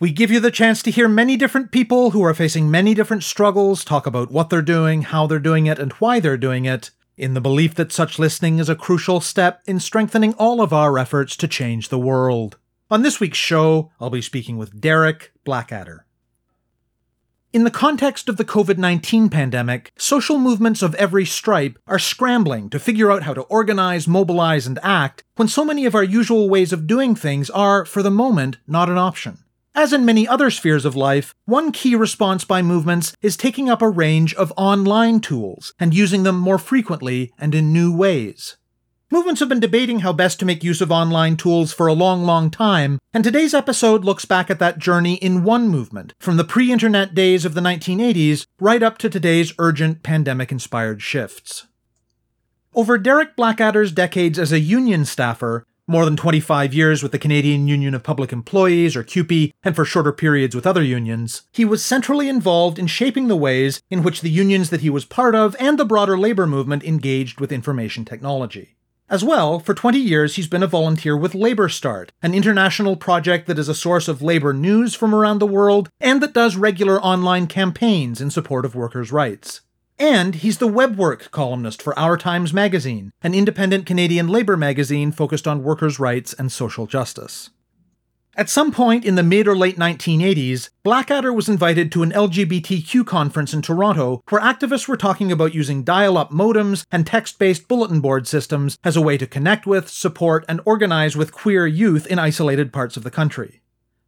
We give you the chance to hear many different people who are facing many different struggles talk about what they're doing, how they're doing it, and why they're doing it, in the belief that such listening is a crucial step in strengthening all of our efforts to change the world. On this week's show, I'll be speaking with Derek Blackadder. In the context of the COVID 19 pandemic, social movements of every stripe are scrambling to figure out how to organize, mobilize, and act when so many of our usual ways of doing things are, for the moment, not an option. As in many other spheres of life, one key response by movements is taking up a range of online tools and using them more frequently and in new ways. Movements have been debating how best to make use of online tools for a long, long time, and today's episode looks back at that journey in one movement, from the pre internet days of the 1980s right up to today's urgent pandemic inspired shifts. Over Derek Blackadder's decades as a union staffer, more than 25 years with the Canadian Union of Public Employees, or CUPE, and for shorter periods with other unions, he was centrally involved in shaping the ways in which the unions that he was part of and the broader labour movement engaged with information technology. As well, for 20 years, he's been a volunteer with Labour Start, an international project that is a source of labour news from around the world and that does regular online campaigns in support of workers' rights. And he's the webwork columnist for Our Times magazine, an independent Canadian labour magazine focused on workers' rights and social justice. At some point in the mid or late 1980s, Blackadder was invited to an LGBTQ conference in Toronto where activists were talking about using dial up modems and text based bulletin board systems as a way to connect with, support, and organize with queer youth in isolated parts of the country.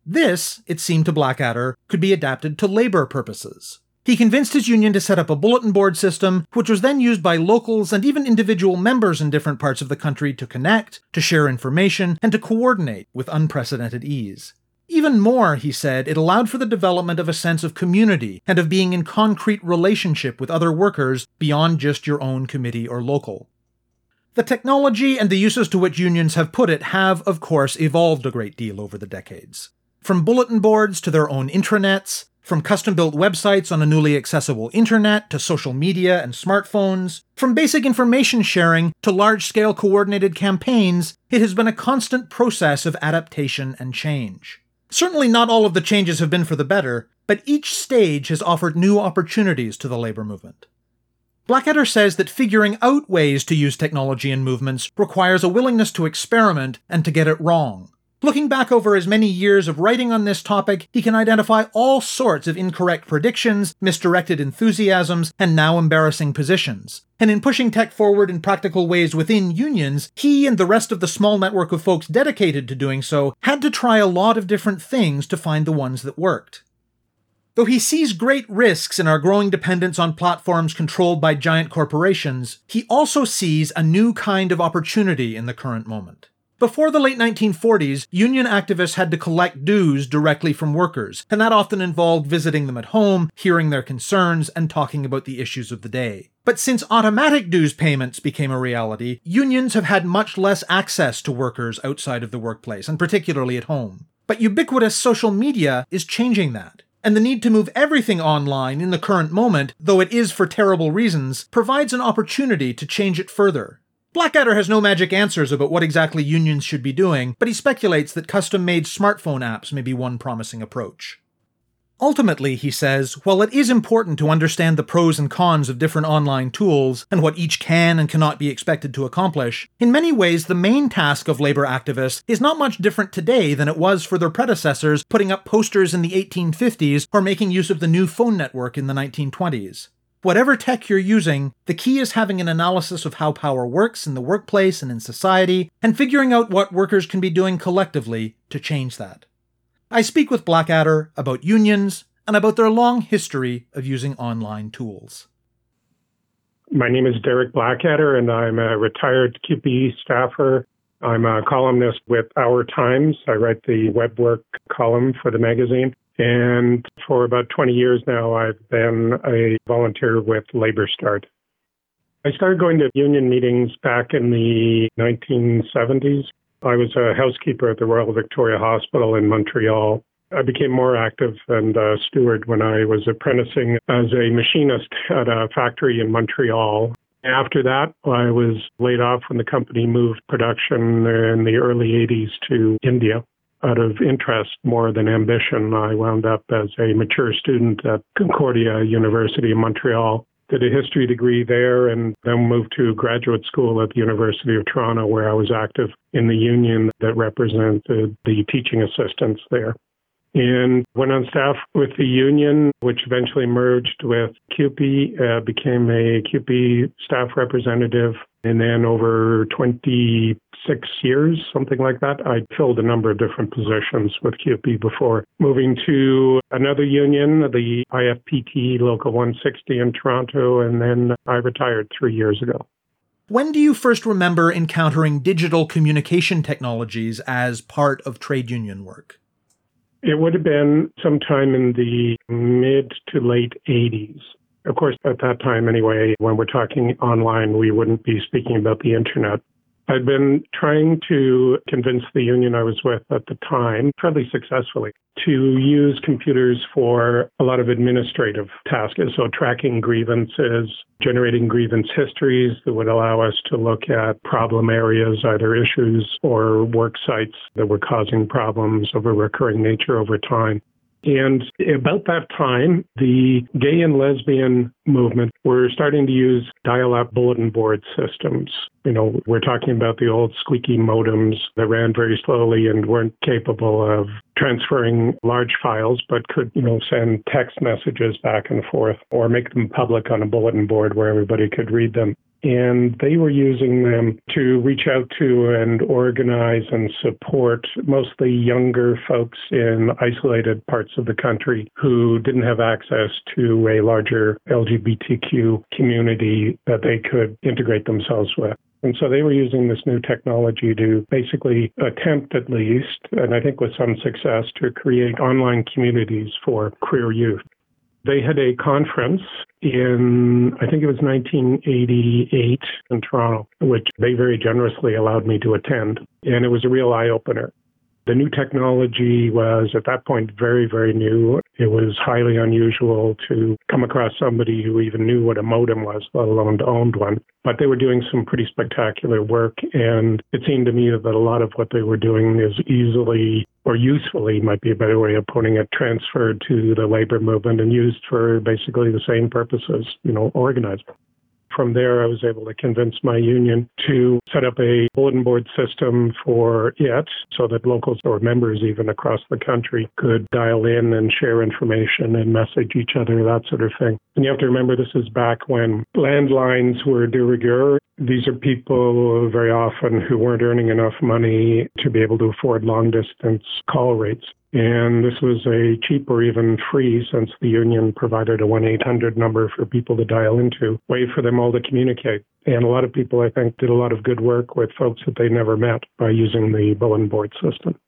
This, it seemed to Blackadder, could be adapted to labor purposes. He convinced his union to set up a bulletin board system, which was then used by locals and even individual members in different parts of the country to connect, to share information, and to coordinate with unprecedented ease. Even more, he said, it allowed for the development of a sense of community and of being in concrete relationship with other workers beyond just your own committee or local. The technology and the uses to which unions have put it have, of course, evolved a great deal over the decades. From bulletin boards to their own intranets, from custom built websites on a newly accessible internet to social media and smartphones, from basic information sharing to large scale coordinated campaigns, it has been a constant process of adaptation and change. Certainly not all of the changes have been for the better, but each stage has offered new opportunities to the labor movement. Blackadder says that figuring out ways to use technology in movements requires a willingness to experiment and to get it wrong. Looking back over his many years of writing on this topic, he can identify all sorts of incorrect predictions, misdirected enthusiasms, and now embarrassing positions. And in pushing tech forward in practical ways within unions, he and the rest of the small network of folks dedicated to doing so had to try a lot of different things to find the ones that worked. Though he sees great risks in our growing dependence on platforms controlled by giant corporations, he also sees a new kind of opportunity in the current moment. Before the late 1940s, union activists had to collect dues directly from workers, and that often involved visiting them at home, hearing their concerns, and talking about the issues of the day. But since automatic dues payments became a reality, unions have had much less access to workers outside of the workplace, and particularly at home. But ubiquitous social media is changing that. And the need to move everything online in the current moment, though it is for terrible reasons, provides an opportunity to change it further. Blackadder has no magic answers about what exactly unions should be doing, but he speculates that custom made smartphone apps may be one promising approach. Ultimately, he says, while it is important to understand the pros and cons of different online tools and what each can and cannot be expected to accomplish, in many ways the main task of labor activists is not much different today than it was for their predecessors putting up posters in the 1850s or making use of the new phone network in the 1920s. Whatever tech you're using, the key is having an analysis of how power works in the workplace and in society, and figuring out what workers can be doing collectively to change that. I speak with Blackadder about unions and about their long history of using online tools. My name is Derek Blackadder, and I'm a retired CUPE staffer. I'm a columnist with Our Times. I write the web work column for the magazine. And for about 20 years now, I've been a volunteer with Labor Start. I started going to union meetings back in the 1970s. I was a housekeeper at the Royal Victoria Hospital in Montreal. I became more active and a steward when I was apprenticing as a machinist at a factory in Montreal. After that, I was laid off when the company moved production in the early 80s to India. Out of interest more than ambition, I wound up as a mature student at Concordia University in Montreal. Did a history degree there and then moved to graduate school at the University of Toronto, where I was active in the union that represented the teaching assistants there and went on staff with the union, which eventually merged with CUPE, uh, became a CUPE staff representative. And then over 26 years, something like that, I filled a number of different positions with CUPE before moving to another union, the IFPT Local 160 in Toronto. And then I retired three years ago. When do you first remember encountering digital communication technologies as part of trade union work? It would have been sometime in the mid to late 80s. Of course, at that time anyway, when we're talking online, we wouldn't be speaking about the internet. I'd been trying to convince the union I was with at the time, fairly successfully, to use computers for a lot of administrative tasks. So, tracking grievances, generating grievance histories that would allow us to look at problem areas, either issues or work sites that were causing problems of a recurring nature over time. And about that time, the gay and lesbian movement were starting to use dial up bulletin board systems. You know, we're talking about the old squeaky modems that ran very slowly and weren't capable of transferring large files, but could, you know, send text messages back and forth or make them public on a bulletin board where everybody could read them and they were using them to reach out to and organize and support mostly younger folks in isolated parts of the country who didn't have access to a larger LGBTQ community that they could integrate themselves with. And so they were using this new technology to basically attempt, at least, and I think with some success, to create online communities for queer youth. They had a conference in, I think it was 1988 in Toronto, which they very generously allowed me to attend. And it was a real eye opener. The new technology was at that point very, very new. It was highly unusual to come across somebody who even knew what a modem was, let alone owned one. But they were doing some pretty spectacular work, and it seemed to me that a lot of what they were doing is easily or usefully might be a better way of putting it, transferred to the labor movement and used for basically the same purposes, you know, organized. From there, I was able to convince my union to set up a bulletin board system for it so that locals or members even across the country could dial in and share information and message each other, that sort of thing. And you have to remember this is back when landlines were de rigueur. These are people very often who weren't earning enough money to be able to afford long distance call rates. And this was a cheap or even free, since the union provided a 1 800 number for people to dial into, way for them all to communicate. And a lot of people, I think, did a lot of good work with folks that they never met by using the bulletin board system.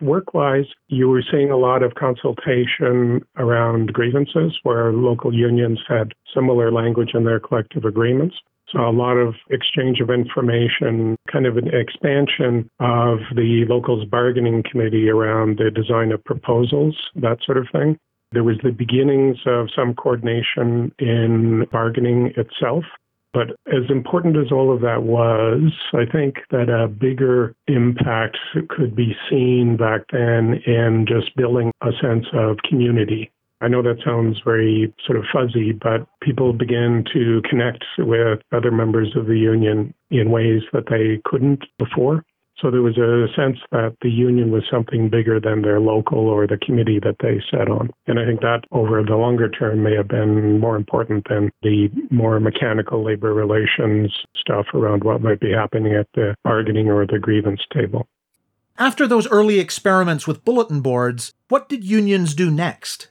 Work wise, you were seeing a lot of consultation around grievances where local unions had similar language in their collective agreements. So a lot of exchange of information, kind of an expansion of the locals bargaining committee around the design of proposals, that sort of thing. There was the beginnings of some coordination in bargaining itself. But as important as all of that was, I think that a bigger impact could be seen back then in just building a sense of community I know that sounds very sort of fuzzy, but people began to connect with other members of the union in ways that they couldn't before. So there was a sense that the union was something bigger than their local or the committee that they sat on. And I think that over the longer term may have been more important than the more mechanical labor relations stuff around what might be happening at the bargaining or the grievance table. After those early experiments with bulletin boards, what did unions do next?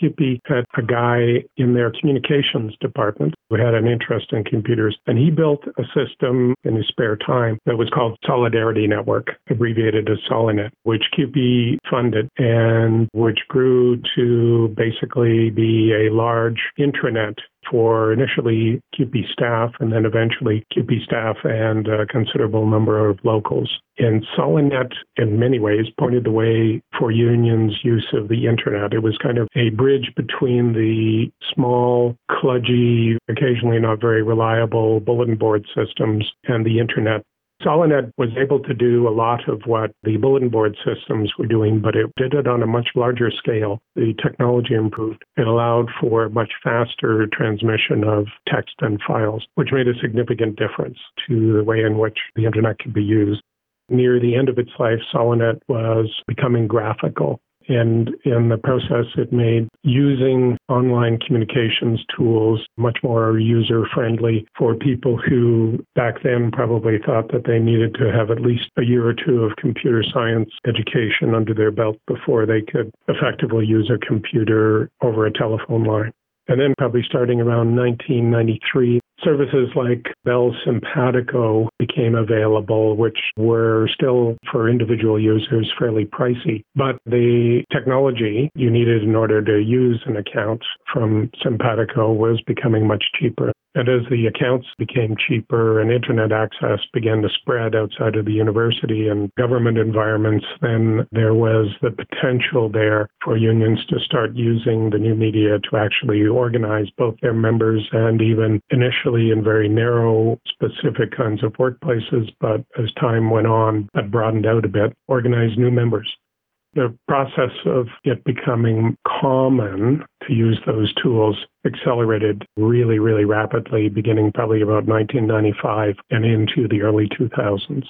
CUPE had a guy in their communications department who had an interest in computers, and he built a system in his spare time that was called Solidarity Network, abbreviated as Solinet, which CUPE funded and which grew to basically be a large intranet for initially CUPE staff and then eventually CUPE staff and a considerable number of locals. And Solinet, in many ways, pointed the way for unions' use of the internet. It was kind of a bridge between the small, kludgy, occasionally not very reliable bulletin board systems and the internet Solinet was able to do a lot of what the bulletin board systems were doing, but it did it on a much larger scale. The technology improved. It allowed for much faster transmission of text and files, which made a significant difference to the way in which the internet could be used. Near the end of its life, Solinet was becoming graphical. And in the process, it made using online communications tools much more user friendly for people who back then probably thought that they needed to have at least a year or two of computer science education under their belt before they could effectively use a computer over a telephone line. And then, probably starting around 1993, services like Bell Sympatico became available, which were still for individual users fairly pricey. But the technology you needed in order to use an account from Sympatico was becoming much cheaper. And as the accounts became cheaper and internet access began to spread outside of the university and government environments, then there was the potential there for unions to start using the new media to actually organize both their members and even initially in very narrow, specific kinds of workplaces, but as time went on, that broadened out a bit, organize new members the process of it becoming common to use those tools accelerated really, really rapidly, beginning probably about 1995 and into the early 2000s.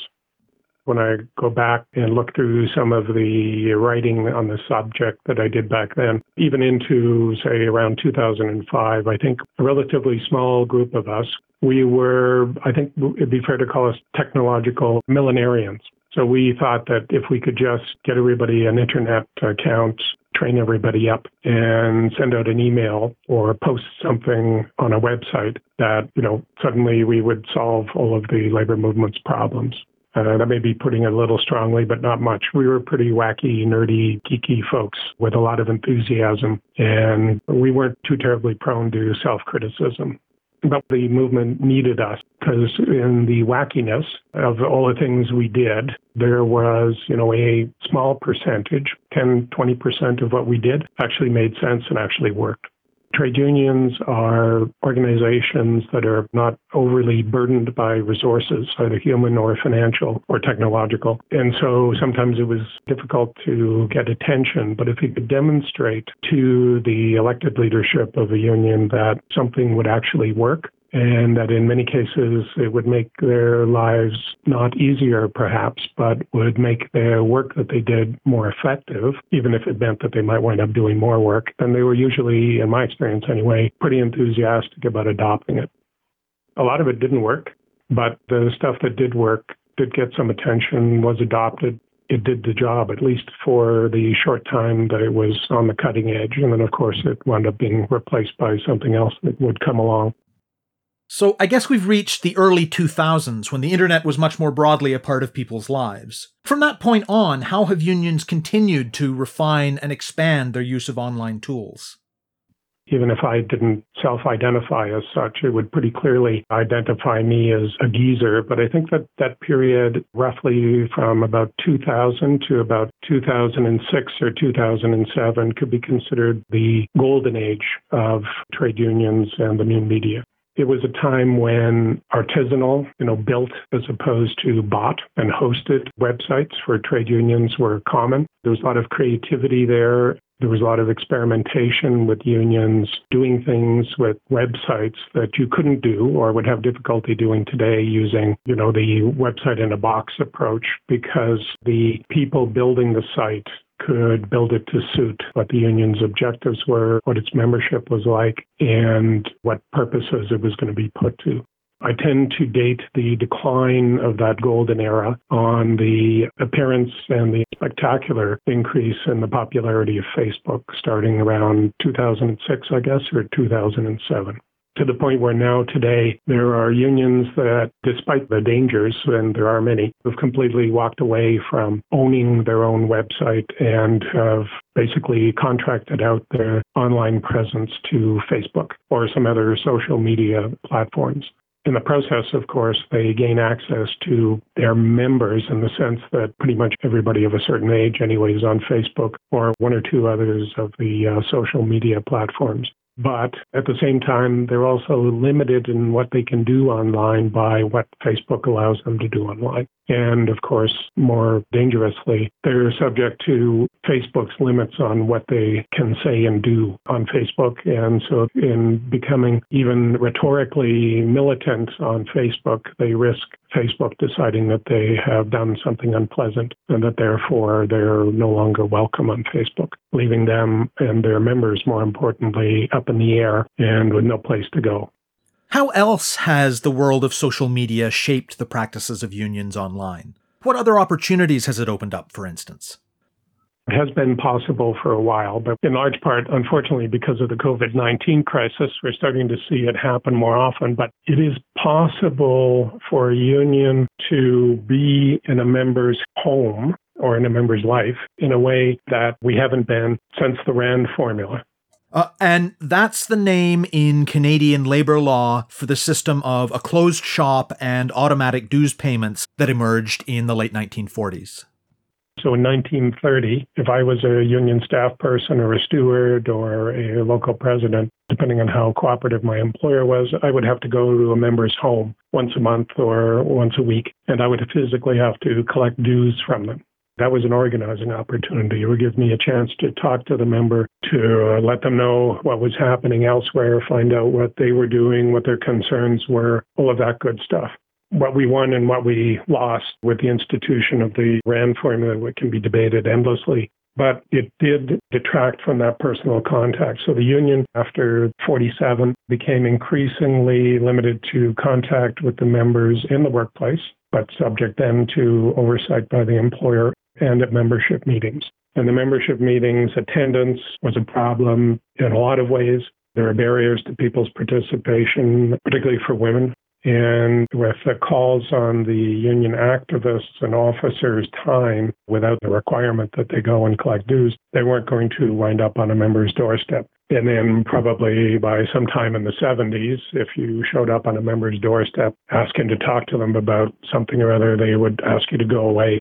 When I go back and look through some of the writing on the subject that I did back then, even into, say, around 2005, I think a relatively small group of us, we were, I think it'd be fair to call us technological millenarians. So we thought that if we could just get everybody an internet account, train everybody up, and send out an email or post something on a website, that you know suddenly we would solve all of the labor movement's problems. Uh, that may be putting it a little strongly, but not much. We were pretty wacky, nerdy, geeky folks with a lot of enthusiasm, and we weren't too terribly prone to self criticism but the movement needed us because in the wackiness of all the things we did, there was, you know, a small percentage, 10, 20% of what we did actually made sense and actually worked. Trade unions are organizations that are not overly burdened by resources, either human or financial or technological. And so sometimes it was difficult to get attention. But if you could demonstrate to the elected leadership of a union that something would actually work, and that in many cases it would make their lives not easier perhaps, but would make their work that they did more effective, even if it meant that they might wind up doing more work. And they were usually, in my experience anyway, pretty enthusiastic about adopting it. A lot of it didn't work, but the stuff that did work did get some attention, was adopted, it did the job, at least for the short time that it was on the cutting edge. And then, of course, it wound up being replaced by something else that would come along. So I guess we've reached the early 2000s when the internet was much more broadly a part of people's lives. From that point on, how have unions continued to refine and expand their use of online tools? Even if I didn't self identify as such, it would pretty clearly identify me as a geezer. But I think that that period, roughly from about 2000 to about 2006 or 2007, could be considered the golden age of trade unions and the new media. It was a time when artisanal, you know, built as opposed to bought and hosted websites for trade unions were common. There was a lot of creativity there. There was a lot of experimentation with unions doing things with websites that you couldn't do or would have difficulty doing today using, you know, the website in a box approach because the people building the site could build it to suit what the union's objectives were, what its membership was like, and what purposes it was going to be put to. I tend to date the decline of that golden era on the appearance and the spectacular increase in the popularity of Facebook starting around 2006, I guess, or 2007 to the point where now today there are unions that, despite the dangers, and there are many, have completely walked away from owning their own website and have basically contracted out their online presence to Facebook or some other social media platforms. In the process, of course, they gain access to their members in the sense that pretty much everybody of a certain age, anyway, is on Facebook or one or two others of the uh, social media platforms. But at the same time, they're also limited in what they can do online by what Facebook allows them to do online. And of course, more dangerously, they're subject to Facebook's limits on what they can say and do on Facebook. And so, in becoming even rhetorically militant on Facebook, they risk Facebook deciding that they have done something unpleasant and that therefore they're no longer welcome on Facebook, leaving them and their members, more importantly, up in the air and with no place to go. How else has the world of social media shaped the practices of unions online? What other opportunities has it opened up, for instance? It has been possible for a while, but in large part, unfortunately, because of the COVID 19 crisis, we're starting to see it happen more often. But it is possible for a union to be in a member's home or in a member's life in a way that we haven't been since the RAND formula. Uh, and that's the name in Canadian labor law for the system of a closed shop and automatic dues payments that emerged in the late 1940s. So in 1930, if I was a union staff person or a steward or a local president, depending on how cooperative my employer was, I would have to go to a member's home once a month or once a week, and I would physically have to collect dues from them that was an organizing opportunity. It would give me a chance to talk to the member, to uh, let them know what was happening elsewhere, find out what they were doing, what their concerns were, all of that good stuff. What we won and what we lost with the institution of the RAND formula can be debated endlessly but it did detract from that personal contact. So the union, after 47, became increasingly limited to contact with the members in the workplace, but subject then to oversight by the employer and at membership meetings. And the membership meetings attendance was a problem in a lot of ways. There are barriers to people's participation, particularly for women. And with the calls on the union activists and officers' time without the requirement that they go and collect dues, they weren't going to wind up on a member's doorstep. And then, probably by some time in the 70s, if you showed up on a member's doorstep asking to talk to them about something or other, they would ask you to go away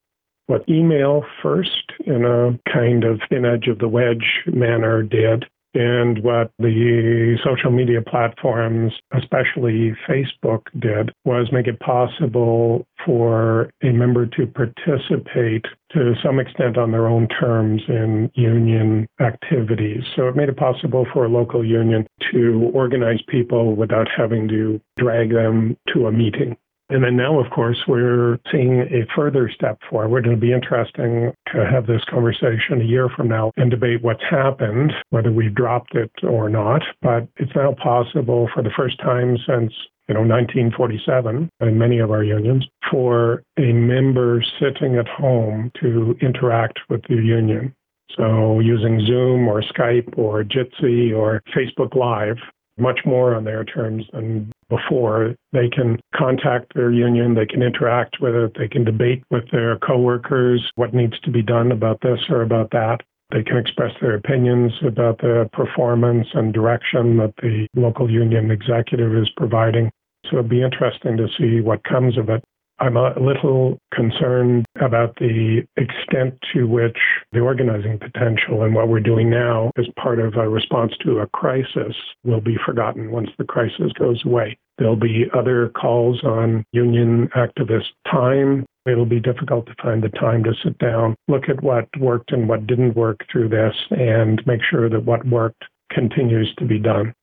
what email first in a kind of thin edge of the wedge manner did and what the social media platforms, especially Facebook, did was make it possible for a member to participate to some extent on their own terms in union activities. So it made it possible for a local union to organize people without having to drag them to a meeting. And then now, of course, we're seeing a further step forward. It'll be interesting to have this conversation a year from now and debate what's happened, whether we've dropped it or not. But it's now possible for the first time since you know, 1947 in many of our unions, for a member sitting at home to interact with the union. So using Zoom or Skype or Jitsi or Facebook Live, much more on their terms than before. They can contact their union, they can interact with it, they can debate with their coworkers what needs to be done about this or about that. They can express their opinions about the performance and direction that the local union executive is providing. So it'll be interesting to see what comes of it. I'm a little concerned about the extent to which the organizing potential and what we're doing now as part of a response to a crisis will be forgotten once the crisis goes away. There'll be other calls on union activist time. It'll be difficult to find the time to sit down, look at what worked and what didn't work through this, and make sure that what worked continues to be done.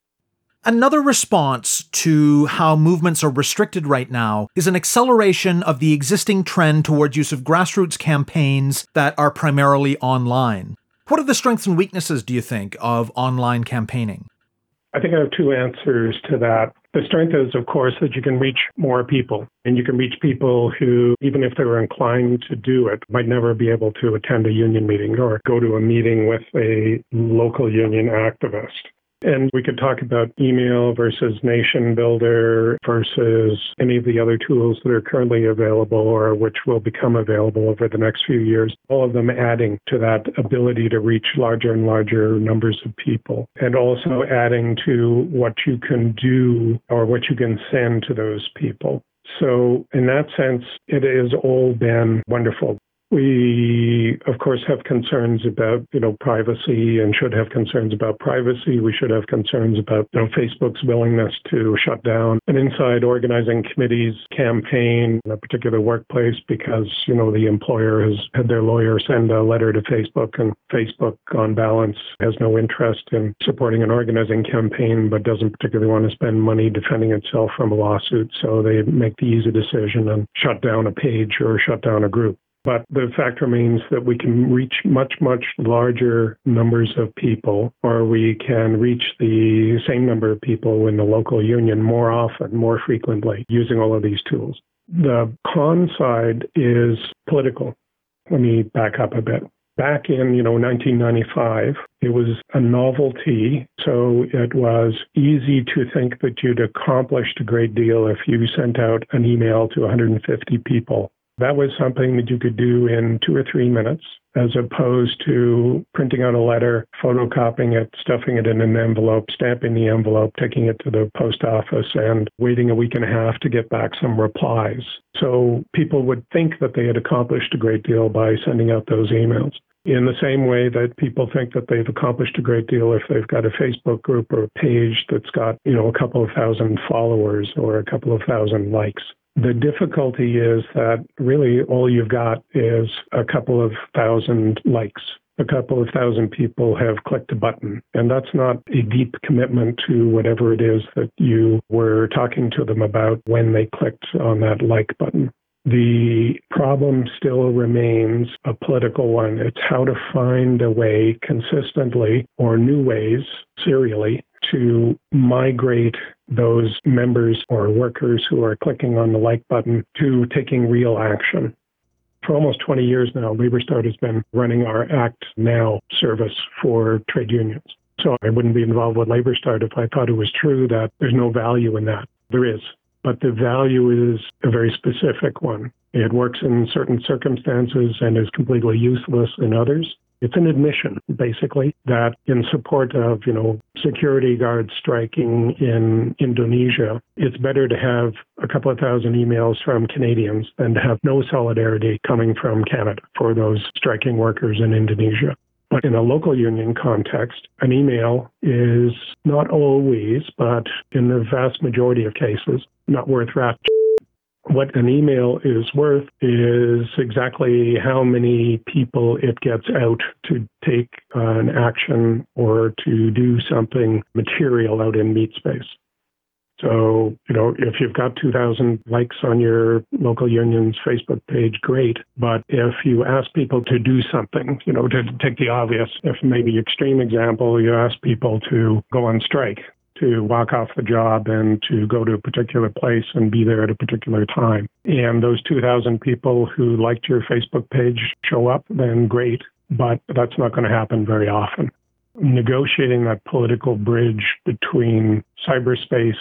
Another response to how movements are restricted right now is an acceleration of the existing trend towards use of grassroots campaigns that are primarily online. What are the strengths and weaknesses, do you think, of online campaigning? I think I have two answers to that. The strength is, of course, that you can reach more people and you can reach people who, even if they were inclined to do it, might never be able to attend a union meeting or go to a meeting with a local union activist. And we could talk about email versus NationBuilder versus any of the other tools that are currently available or which will become available over the next few years, all of them adding to that ability to reach larger and larger numbers of people and also adding to what you can do or what you can send to those people. So, in that sense, it has all been wonderful. We, of course, have concerns about, you know, privacy and should have concerns about privacy. We should have concerns about, you know, Facebook's willingness to shut down an inside organizing committee's campaign in a particular workplace because, you know, the employer has had their lawyer send a letter to Facebook and Facebook, on balance, has no interest in supporting an organizing campaign but doesn't particularly want to spend money defending itself from a lawsuit. So they make the easy decision and shut down a page or shut down a group. But the fact remains that we can reach much, much larger numbers of people, or we can reach the same number of people in the local union more often, more frequently, using all of these tools. The con side is political. Let me back up a bit. Back in, you know, 1995, it was a novelty, so it was easy to think that you'd accomplished a great deal if you sent out an email to 150 people that was something that you could do in two or three minutes, as opposed to printing out a letter, photocopying it, stuffing it in an envelope, stamping the envelope, taking it to the post office, and waiting a week and a half to get back some replies. So people would think that they had accomplished a great deal by sending out those emails in the same way that people think that they've accomplished a great deal if they've got a Facebook group or a page that's got, you know, a couple of thousand followers or a couple of thousand likes. The difficulty is that really all you've got is a couple of thousand likes. A couple of thousand people have clicked a button, and that's not a deep commitment to whatever it is that you were talking to them about when they clicked on that like button. The problem still remains a political one. It's how to find a way consistently or new ways serially to migrate those members or workers who are clicking on the like button to taking real action. For almost 20 years now, LaborStart has been running our Act Now service for trade unions. So I wouldn't be involved with LaborStart if I thought it was true that there's no value in that. There is. But the value is a very specific one. It works in certain circumstances and is completely useless in others. It's an admission, basically, that in support of, you know, security guards striking in Indonesia, it's better to have a couple of thousand emails from Canadians than to have no solidarity coming from Canada for those striking workers in Indonesia. But in a local union context, an email is not always, but in the vast majority of cases, not worth rat what an email is worth is exactly how many people it gets out to take an action or to do something material out in meat space. So, you know, if you've got 2,000 likes on your local union's Facebook page, great. But if you ask people to do something, you know, to take the obvious, if maybe extreme example, you ask people to go on strike, to walk off the job and to go to a particular place and be there at a particular time. And those 2,000 people who liked your Facebook page show up, then great. But that's not going to happen very often. Negotiating that political bridge between cyberspace,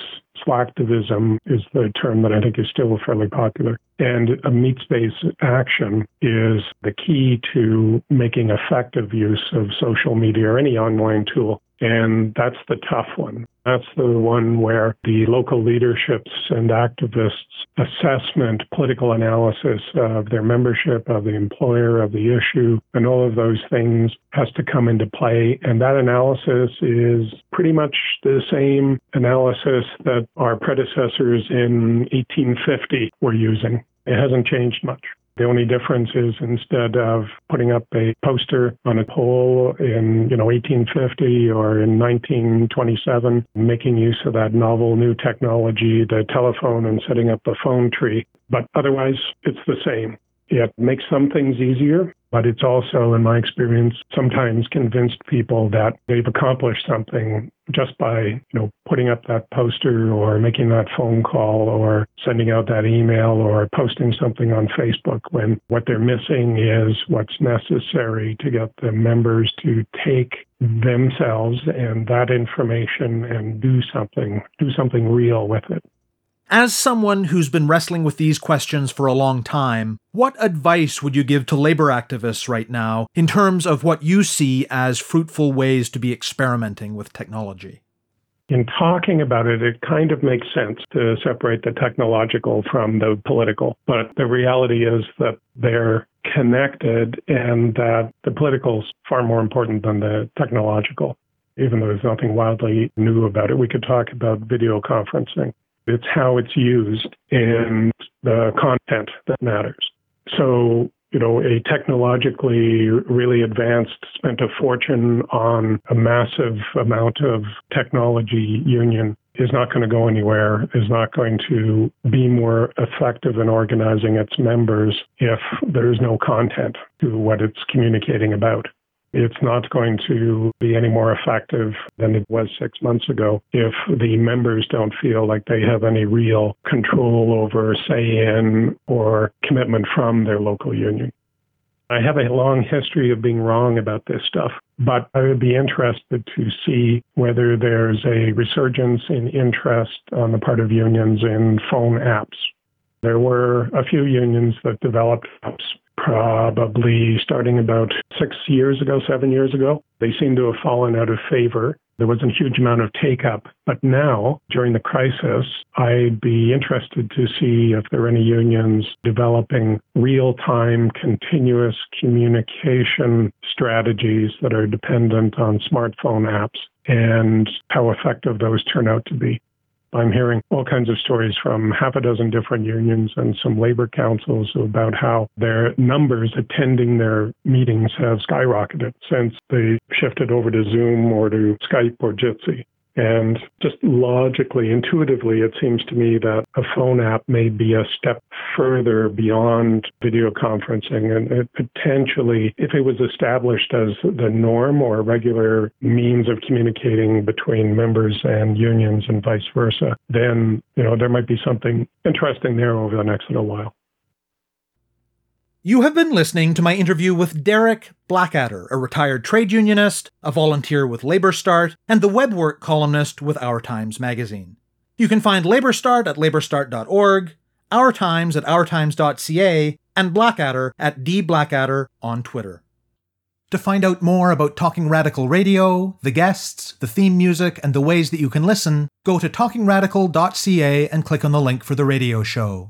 slacktivism is the term that I think is still fairly popular. And a meat space action is the key to making effective use of social media or any online tool. And that's the tough one. That's the one where the local leaderships and activists' assessment, political analysis of their membership, of the employer, of the issue, and all of those things has to come into play. And that analysis is pretty much the same analysis that our predecessors in 1850 were using. It hasn't changed much. The only difference is instead of putting up a poster on a pole in, you know, 1850 or in 1927, making use of that novel new technology, the telephone and setting up the phone tree. But otherwise, it's the same. It makes some things easier, but it's also, in my experience, sometimes convinced people that they've accomplished something just by, you know, putting up that poster or making that phone call or sending out that email or posting something on Facebook when what they're missing is what's necessary to get the members to take themselves and that information and do something, do something real with it. As someone who's been wrestling with these questions for a long time, what advice would you give to labor activists right now in terms of what you see as fruitful ways to be experimenting with technology? In talking about it, it kind of makes sense to separate the technological from the political. But the reality is that they're connected and that the political is far more important than the technological. Even though there's nothing wildly new about it, we could talk about video conferencing. It's how it's used and the content that matters. So, you know, a technologically really advanced, spent a fortune on a massive amount of technology union is not going to go anywhere, is not going to be more effective in organizing its members if there's no content to what it's communicating about it's not going to be any more effective than it was six months ago if the members don't feel like they have any real control over, say in, or commitment from their local union. I have a long history of being wrong about this stuff, but I would be interested to see whether there's a resurgence in interest on the part of unions in phone apps. There were a few unions that developed apps probably starting about six years ago, seven years ago. They seem to have fallen out of favor. There wasn't a huge amount of take up. But now, during the crisis, I'd be interested to see if there are any unions developing real time, continuous communication strategies that are dependent on smartphone apps and how effective those turn out to be. I'm hearing all kinds of stories from half a dozen different unions and some labor councils about how their numbers attending their meetings have skyrocketed since they shifted over to Zoom or to Skype or Jitsi. And just logically, intuitively, it seems to me that a phone app may be a step further beyond video conferencing. And it potentially, if it was established as the norm or a regular means of communicating between members and unions and vice versa, then, you know, there might be something interesting there over the next little while. You have been listening to my interview with Derek Blackadder, a retired trade unionist, a volunteer with Labour Start, and the web work columnist with Our Times magazine. You can find Labour Start at labourstart.org, Our Times at ourtimes.ca, and Blackadder at dblackadder on Twitter. To find out more about Talking Radical Radio, the guests, the theme music, and the ways that you can listen, go to talkingradical.ca and click on the link for the radio show.